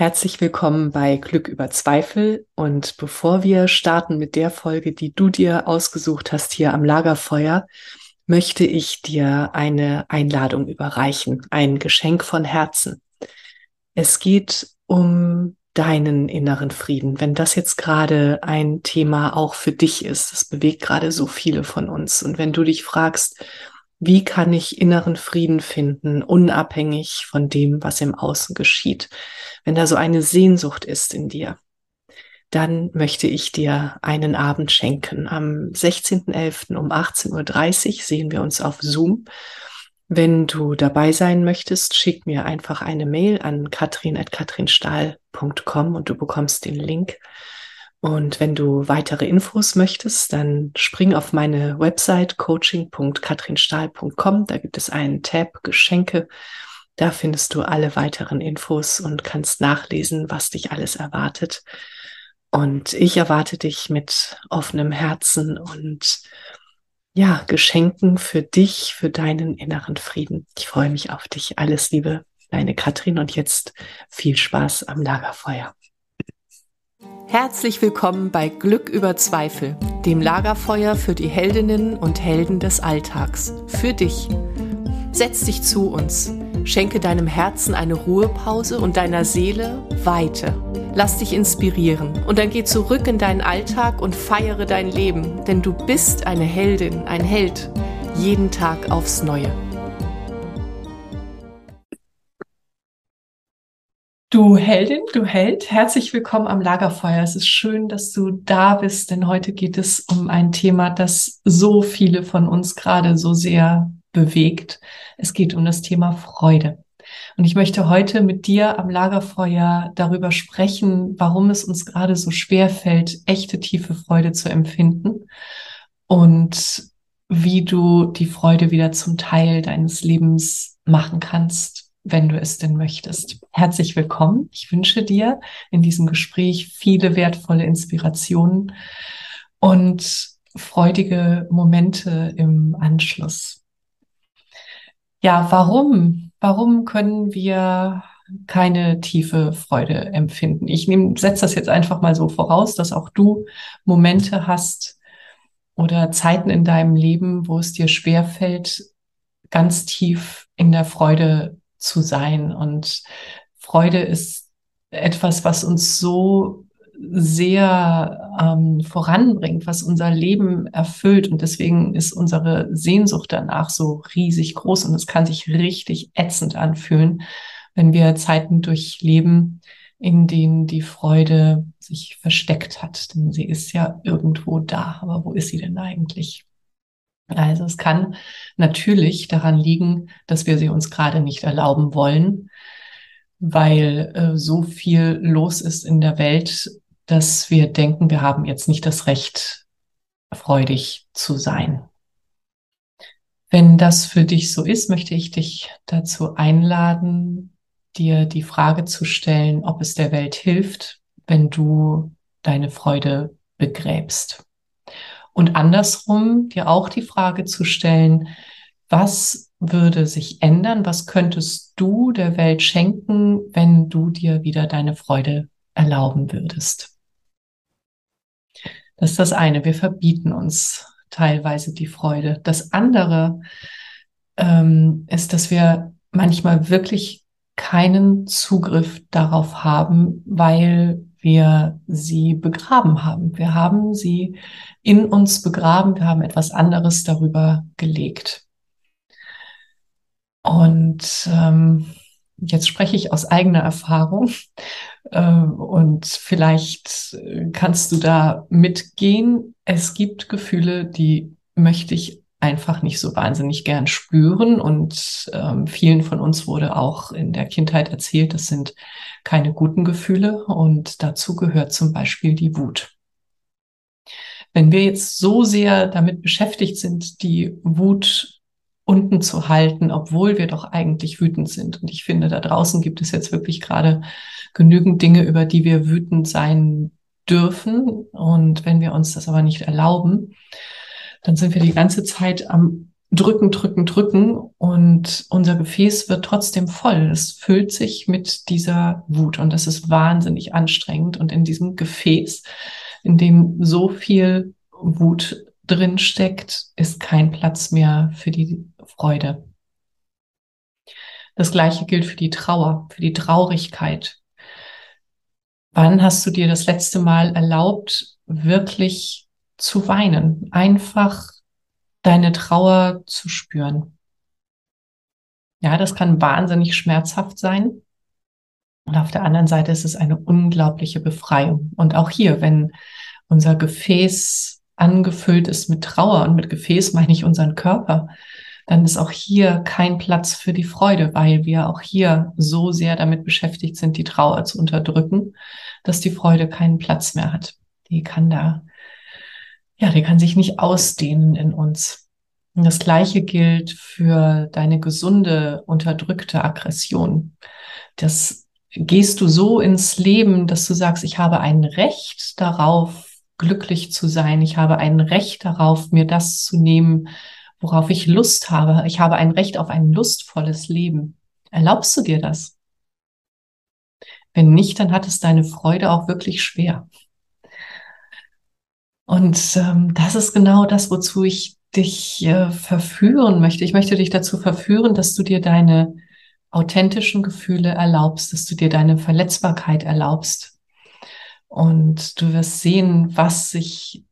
Herzlich willkommen bei Glück über Zweifel. Und bevor wir starten mit der Folge, die du dir ausgesucht hast hier am Lagerfeuer, möchte ich dir eine Einladung überreichen, ein Geschenk von Herzen. Es geht um deinen inneren Frieden. Wenn das jetzt gerade ein Thema auch für dich ist, das bewegt gerade so viele von uns. Und wenn du dich fragst, wie kann ich inneren Frieden finden, unabhängig von dem, was im Außen geschieht? Wenn da so eine Sehnsucht ist in dir, dann möchte ich dir einen Abend schenken. Am 16.11. um 18.30 Uhr sehen wir uns auf Zoom. Wenn du dabei sein möchtest, schick mir einfach eine Mail an katrin.katrinstahl.com und du bekommst den Link. Und wenn du weitere Infos möchtest, dann spring auf meine Website coaching.katrinstahl.com. Da gibt es einen Tab Geschenke. Da findest du alle weiteren Infos und kannst nachlesen, was dich alles erwartet. Und ich erwarte dich mit offenem Herzen und ja, Geschenken für dich, für deinen inneren Frieden. Ich freue mich auf dich. Alles Liebe, deine Katrin und jetzt viel Spaß am Lagerfeuer. Herzlich willkommen bei Glück über Zweifel, dem Lagerfeuer für die Heldinnen und Helden des Alltags. Für dich. Setz dich zu uns. Schenke deinem Herzen eine Ruhepause und deiner Seele Weite. Lass dich inspirieren und dann geh zurück in deinen Alltag und feiere dein Leben, denn du bist eine Heldin, ein Held, jeden Tag aufs Neue. Du Heldin, du Held, herzlich willkommen am Lagerfeuer. Es ist schön, dass du da bist, denn heute geht es um ein Thema, das so viele von uns gerade so sehr bewegt. Es geht um das Thema Freude. Und ich möchte heute mit dir am Lagerfeuer darüber sprechen, warum es uns gerade so schwer fällt, echte tiefe Freude zu empfinden und wie du die Freude wieder zum Teil deines Lebens machen kannst wenn du es denn möchtest. Herzlich willkommen. Ich wünsche dir in diesem Gespräch viele wertvolle Inspirationen und freudige Momente im Anschluss. Ja, warum? Warum können wir keine tiefe Freude empfinden? Ich setze das jetzt einfach mal so voraus, dass auch du Momente hast oder Zeiten in deinem Leben, wo es dir schwerfällt, ganz tief in der Freude zu sein. Und Freude ist etwas, was uns so sehr ähm, voranbringt, was unser Leben erfüllt. Und deswegen ist unsere Sehnsucht danach so riesig groß und es kann sich richtig ätzend anfühlen, wenn wir Zeiten durchleben, in denen die Freude sich versteckt hat. Denn sie ist ja irgendwo da. Aber wo ist sie denn eigentlich? Also es kann natürlich daran liegen, dass wir sie uns gerade nicht erlauben wollen, weil äh, so viel los ist in der Welt, dass wir denken, wir haben jetzt nicht das Recht, freudig zu sein. Wenn das für dich so ist, möchte ich dich dazu einladen, dir die Frage zu stellen, ob es der Welt hilft, wenn du deine Freude begräbst. Und andersrum dir auch die Frage zu stellen, was würde sich ändern? Was könntest du der Welt schenken, wenn du dir wieder deine Freude erlauben würdest? Das ist das eine. Wir verbieten uns teilweise die Freude. Das andere ähm, ist, dass wir manchmal wirklich keinen Zugriff darauf haben, weil wir sie begraben haben. Wir haben sie in uns begraben, wir haben etwas anderes darüber gelegt. Und ähm, jetzt spreche ich aus eigener Erfahrung äh, und vielleicht kannst du da mitgehen. Es gibt Gefühle, die möchte ich einfach nicht so wahnsinnig gern spüren. Und ähm, vielen von uns wurde auch in der Kindheit erzählt, das sind keine guten Gefühle. Und dazu gehört zum Beispiel die Wut. Wenn wir jetzt so sehr damit beschäftigt sind, die Wut unten zu halten, obwohl wir doch eigentlich wütend sind. Und ich finde, da draußen gibt es jetzt wirklich gerade genügend Dinge, über die wir wütend sein dürfen. Und wenn wir uns das aber nicht erlauben, dann sind wir die ganze Zeit am drücken, drücken, drücken und unser Gefäß wird trotzdem voll. Es füllt sich mit dieser Wut und das ist wahnsinnig anstrengend. Und in diesem Gefäß, in dem so viel Wut drin steckt, ist kein Platz mehr für die Freude. Das gleiche gilt für die Trauer, für die Traurigkeit. Wann hast du dir das letzte Mal erlaubt, wirklich zu weinen? Einfach deine Trauer zu spüren. Ja, das kann wahnsinnig schmerzhaft sein. Und auf der anderen Seite ist es eine unglaubliche Befreiung. Und auch hier, wenn unser Gefäß angefüllt ist mit Trauer und mit Gefäß meine ich unseren Körper, dann ist auch hier kein Platz für die Freude, weil wir auch hier so sehr damit beschäftigt sind, die Trauer zu unterdrücken, dass die Freude keinen Platz mehr hat. Die kann da ja, die kann sich nicht ausdehnen in uns. Und das Gleiche gilt für deine gesunde, unterdrückte Aggression. Das gehst du so ins Leben, dass du sagst, ich habe ein Recht darauf, glücklich zu sein. Ich habe ein Recht darauf, mir das zu nehmen, worauf ich Lust habe. Ich habe ein Recht auf ein lustvolles Leben. Erlaubst du dir das? Wenn nicht, dann hat es deine Freude auch wirklich schwer. Und ähm, das ist genau das, wozu ich dich äh, verführen möchte. Ich möchte dich dazu verführen, dass du dir deine authentischen Gefühle erlaubst, dass du dir deine Verletzbarkeit erlaubst. Und du wirst sehen, was sich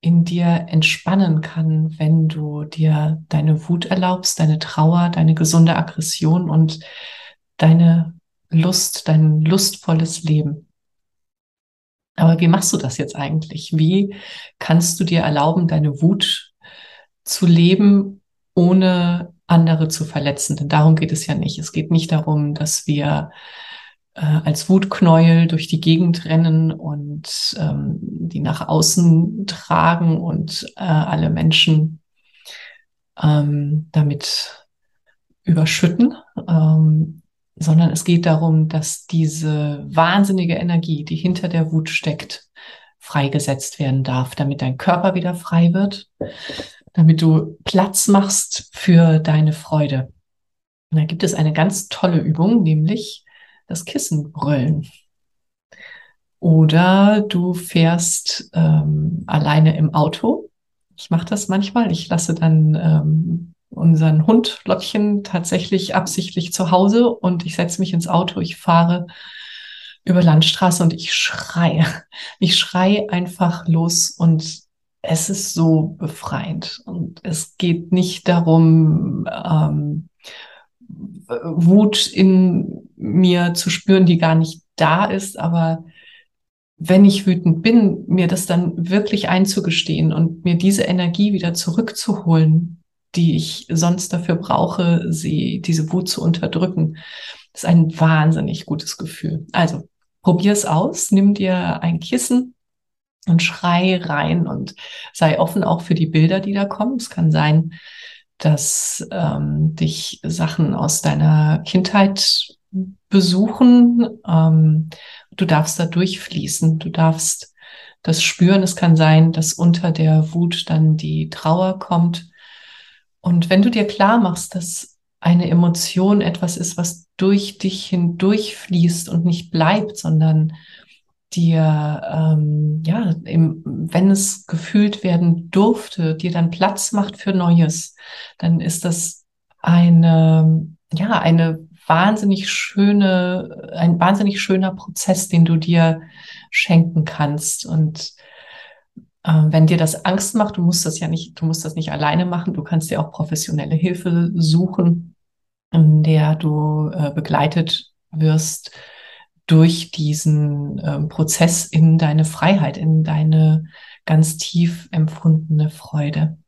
in dir entspannen kann, wenn du dir deine Wut erlaubst, deine Trauer, deine gesunde Aggression und deine Lust, dein lustvolles Leben. Aber wie machst du das jetzt eigentlich? Wie kannst du dir erlauben, deine Wut zu leben, ohne andere zu verletzen? Denn darum geht es ja nicht. Es geht nicht darum, dass wir äh, als Wutknäuel durch die Gegend rennen und ähm, die nach außen tragen und äh, alle Menschen ähm, damit überschütten. Ähm, sondern es geht darum, dass diese wahnsinnige Energie, die hinter der Wut steckt, freigesetzt werden darf, damit dein Körper wieder frei wird, damit du Platz machst für deine Freude. Und da gibt es eine ganz tolle Übung, nämlich das Kissenbrüllen. Oder du fährst ähm, alleine im Auto. Ich mache das manchmal. Ich lasse dann ähm, unseren Hund Lottchen tatsächlich absichtlich zu Hause und ich setze mich ins Auto, ich fahre über Landstraße und ich schreie. Ich schreie einfach los und es ist so befreiend. Und es geht nicht darum, ähm, Wut in mir zu spüren, die gar nicht da ist, aber wenn ich wütend bin, mir das dann wirklich einzugestehen und mir diese Energie wieder zurückzuholen, die ich sonst dafür brauche, sie, diese Wut zu unterdrücken. Das ist ein wahnsinnig gutes Gefühl. Also probier es aus, nimm dir ein Kissen und schrei rein und sei offen auch für die Bilder, die da kommen. Es kann sein, dass ähm, dich Sachen aus deiner Kindheit besuchen. Ähm, du darfst da durchfließen. Du darfst das spüren. Es kann sein, dass unter der Wut dann die Trauer kommt. Und wenn du dir klar machst, dass eine Emotion etwas ist, was durch dich hindurchfließt und nicht bleibt, sondern dir, ähm, ja, im, wenn es gefühlt werden durfte, dir dann Platz macht für Neues, dann ist das eine, ja, eine wahnsinnig schöne, ein wahnsinnig schöner Prozess, den du dir schenken kannst. Und wenn dir das Angst macht, du musst das ja nicht, du musst das nicht alleine machen, du kannst dir auch professionelle Hilfe suchen, in der du äh, begleitet wirst durch diesen äh, Prozess in deine Freiheit, in deine ganz tief empfundene Freude.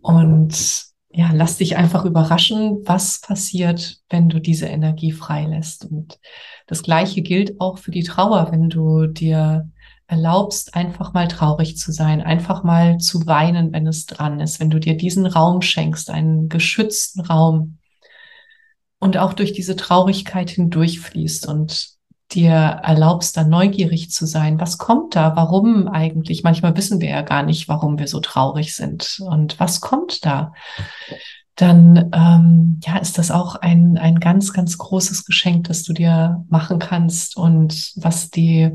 Und ja, lass dich einfach überraschen, was passiert, wenn du diese Energie freilässt. Und das Gleiche gilt auch für die Trauer, wenn du dir erlaubst, einfach mal traurig zu sein, einfach mal zu weinen, wenn es dran ist, wenn du dir diesen Raum schenkst, einen geschützten Raum und auch durch diese Traurigkeit hindurchfließt und dir erlaubst, da neugierig zu sein. Was kommt da? Warum eigentlich? Manchmal wissen wir ja gar nicht, warum wir so traurig sind. Und was kommt da? Dann ähm, ja, ist das auch ein, ein ganz, ganz großes Geschenk, das du dir machen kannst und was die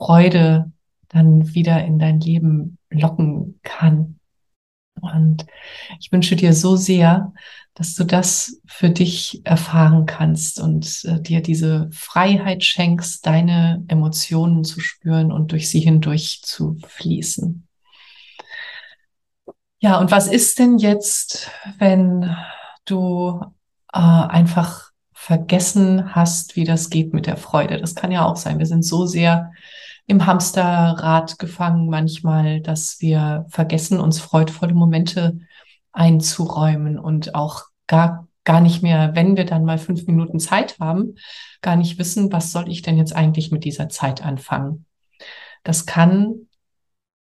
Freude dann wieder in dein Leben locken kann. Und ich wünsche dir so sehr, dass du das für dich erfahren kannst und äh, dir diese Freiheit schenkst, deine Emotionen zu spüren und durch sie hindurch zu fließen. Ja, und was ist denn jetzt, wenn du äh, einfach vergessen hast, wie das geht mit der Freude? Das kann ja auch sein. Wir sind so sehr im Hamsterrad gefangen manchmal, dass wir vergessen, uns freudvolle Momente einzuräumen und auch gar, gar nicht mehr, wenn wir dann mal fünf Minuten Zeit haben, gar nicht wissen, was soll ich denn jetzt eigentlich mit dieser Zeit anfangen. Das kann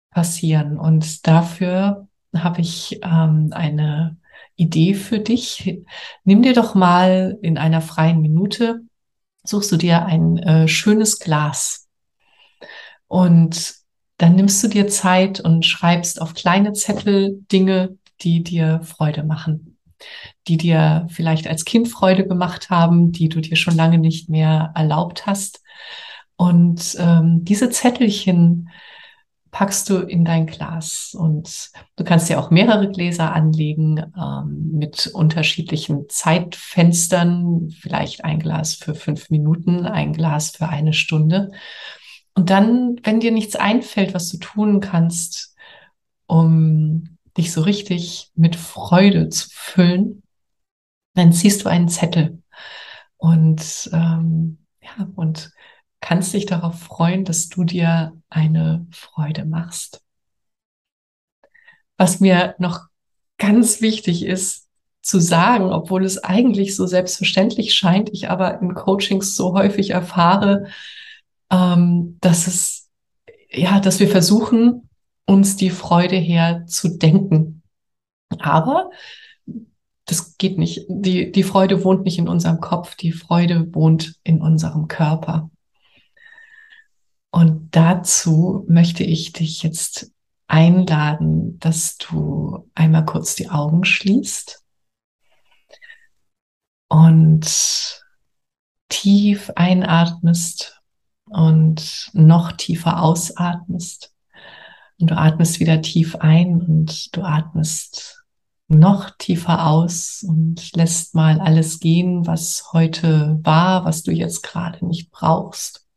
passieren und dafür habe ich ähm, eine Idee für dich. Nimm dir doch mal in einer freien Minute, suchst du dir ein äh, schönes Glas und dann nimmst du dir Zeit und schreibst auf kleine Zettel Dinge, die dir Freude machen, die dir vielleicht als Kind Freude gemacht haben, die du dir schon lange nicht mehr erlaubt hast. Und ähm, diese Zettelchen packst du in dein Glas und du kannst dir auch mehrere Gläser anlegen ähm, mit unterschiedlichen Zeitfenstern, vielleicht ein Glas für fünf Minuten, ein Glas für eine Stunde. Und dann, wenn dir nichts einfällt, was du tun kannst, um dich so richtig mit Freude zu füllen, dann ziehst du einen Zettel und ähm, ja und kannst dich darauf freuen, dass du dir eine Freude machst. Was mir noch ganz wichtig ist zu sagen, obwohl es eigentlich so selbstverständlich scheint, ich aber in Coachings so häufig erfahre, ähm, dass es, ja, dass wir versuchen, uns die Freude herzudenken. Aber das geht nicht. Die, die Freude wohnt nicht in unserem Kopf, die Freude wohnt in unserem Körper. Und dazu möchte ich dich jetzt einladen, dass du einmal kurz die Augen schließt und tief einatmest und noch tiefer ausatmest. Und du atmest wieder tief ein und du atmest noch tiefer aus und lässt mal alles gehen, was heute war, was du jetzt gerade nicht brauchst.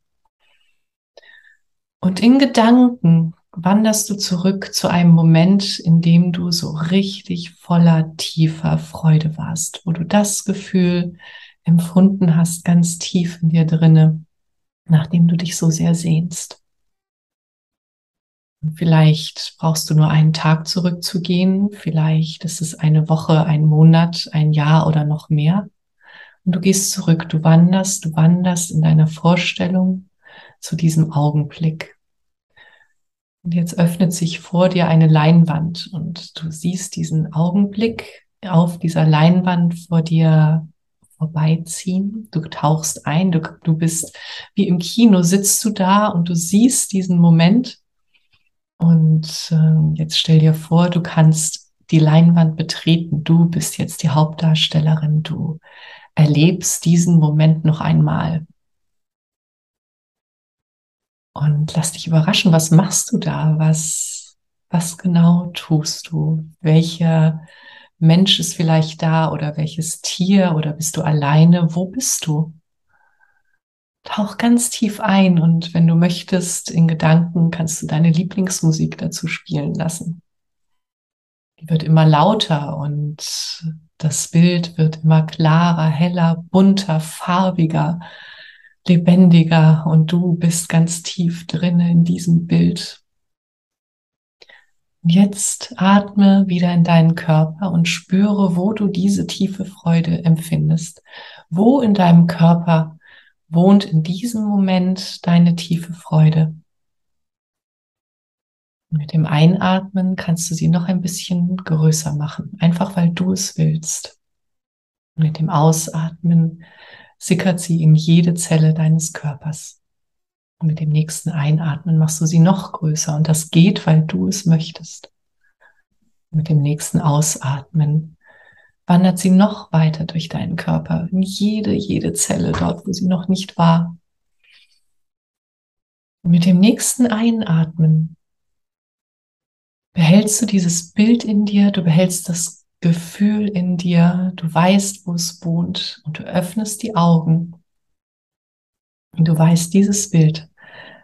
Und in Gedanken wanderst du zurück zu einem Moment, in dem du so richtig voller tiefer Freude warst, wo du das Gefühl empfunden hast, ganz tief in dir drinne, nachdem du dich so sehr sehnst. Vielleicht brauchst du nur einen Tag zurückzugehen, vielleicht ist es eine Woche, ein Monat, ein Jahr oder noch mehr. Und du gehst zurück, du wanderst, du wanderst in deiner Vorstellung zu diesem Augenblick. Und jetzt öffnet sich vor dir eine Leinwand und du siehst diesen Augenblick auf dieser Leinwand vor dir vorbeiziehen. Du tauchst ein, du, du bist wie im Kino, sitzt du da und du siehst diesen Moment. Und äh, jetzt stell dir vor, du kannst die Leinwand betreten. Du bist jetzt die Hauptdarstellerin. Du erlebst diesen Moment noch einmal. Und lass dich überraschen, was machst du da? Was, was genau tust du? Welcher Mensch ist vielleicht da oder welches Tier oder bist du alleine? Wo bist du? Tauch ganz tief ein und wenn du möchtest, in Gedanken kannst du deine Lieblingsmusik dazu spielen lassen. Die wird immer lauter und das Bild wird immer klarer, heller, bunter, farbiger, lebendiger und du bist ganz tief drinne in diesem Bild Jetzt atme wieder in deinen Körper und spüre, wo du diese tiefe Freude empfindest. Wo in deinem Körper wohnt in diesem Moment deine tiefe Freude. Mit dem Einatmen kannst du sie noch ein bisschen größer machen, einfach weil du es willst. Mit dem Ausatmen sickert sie in jede Zelle deines Körpers. Und mit dem nächsten Einatmen machst du sie noch größer und das geht, weil du es möchtest. Mit dem nächsten Ausatmen wandert sie noch weiter durch deinen Körper, in jede, jede Zelle, dort, wo sie noch nicht war. Und mit dem nächsten Einatmen behältst du dieses Bild in dir, du behältst das Gefühl in dir, du weißt, wo es wohnt und du öffnest die Augen und du weißt, dieses Bild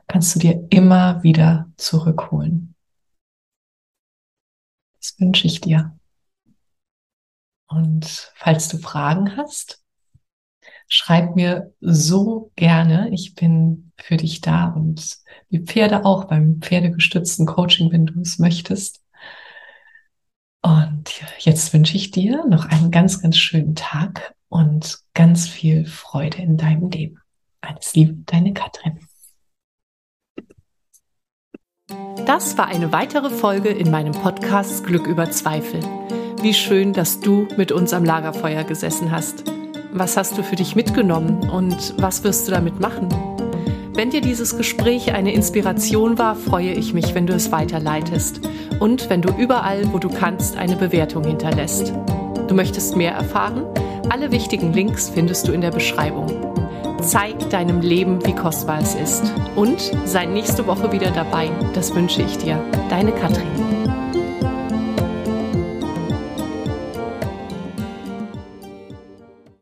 kannst du dir immer wieder zurückholen. Das wünsche ich dir. Und falls du Fragen hast, schreib mir so gerne. Ich bin für dich da und die Pferde auch beim pferdegestützten Coaching, wenn du es möchtest. Und jetzt wünsche ich dir noch einen ganz, ganz schönen Tag und ganz viel Freude in deinem Leben. Alles Liebe, deine Katrin. Das war eine weitere Folge in meinem Podcast Glück über Zweifel. Wie schön, dass du mit uns am Lagerfeuer gesessen hast. Was hast du für dich mitgenommen und was wirst du damit machen? Wenn dir dieses Gespräch eine Inspiration war, freue ich mich, wenn du es weiterleitest und wenn du überall, wo du kannst, eine Bewertung hinterlässt. Du möchtest mehr erfahren? Alle wichtigen Links findest du in der Beschreibung. Zeig deinem Leben, wie kostbar es ist. Und sei nächste Woche wieder dabei. Das wünsche ich dir. Deine Katrin.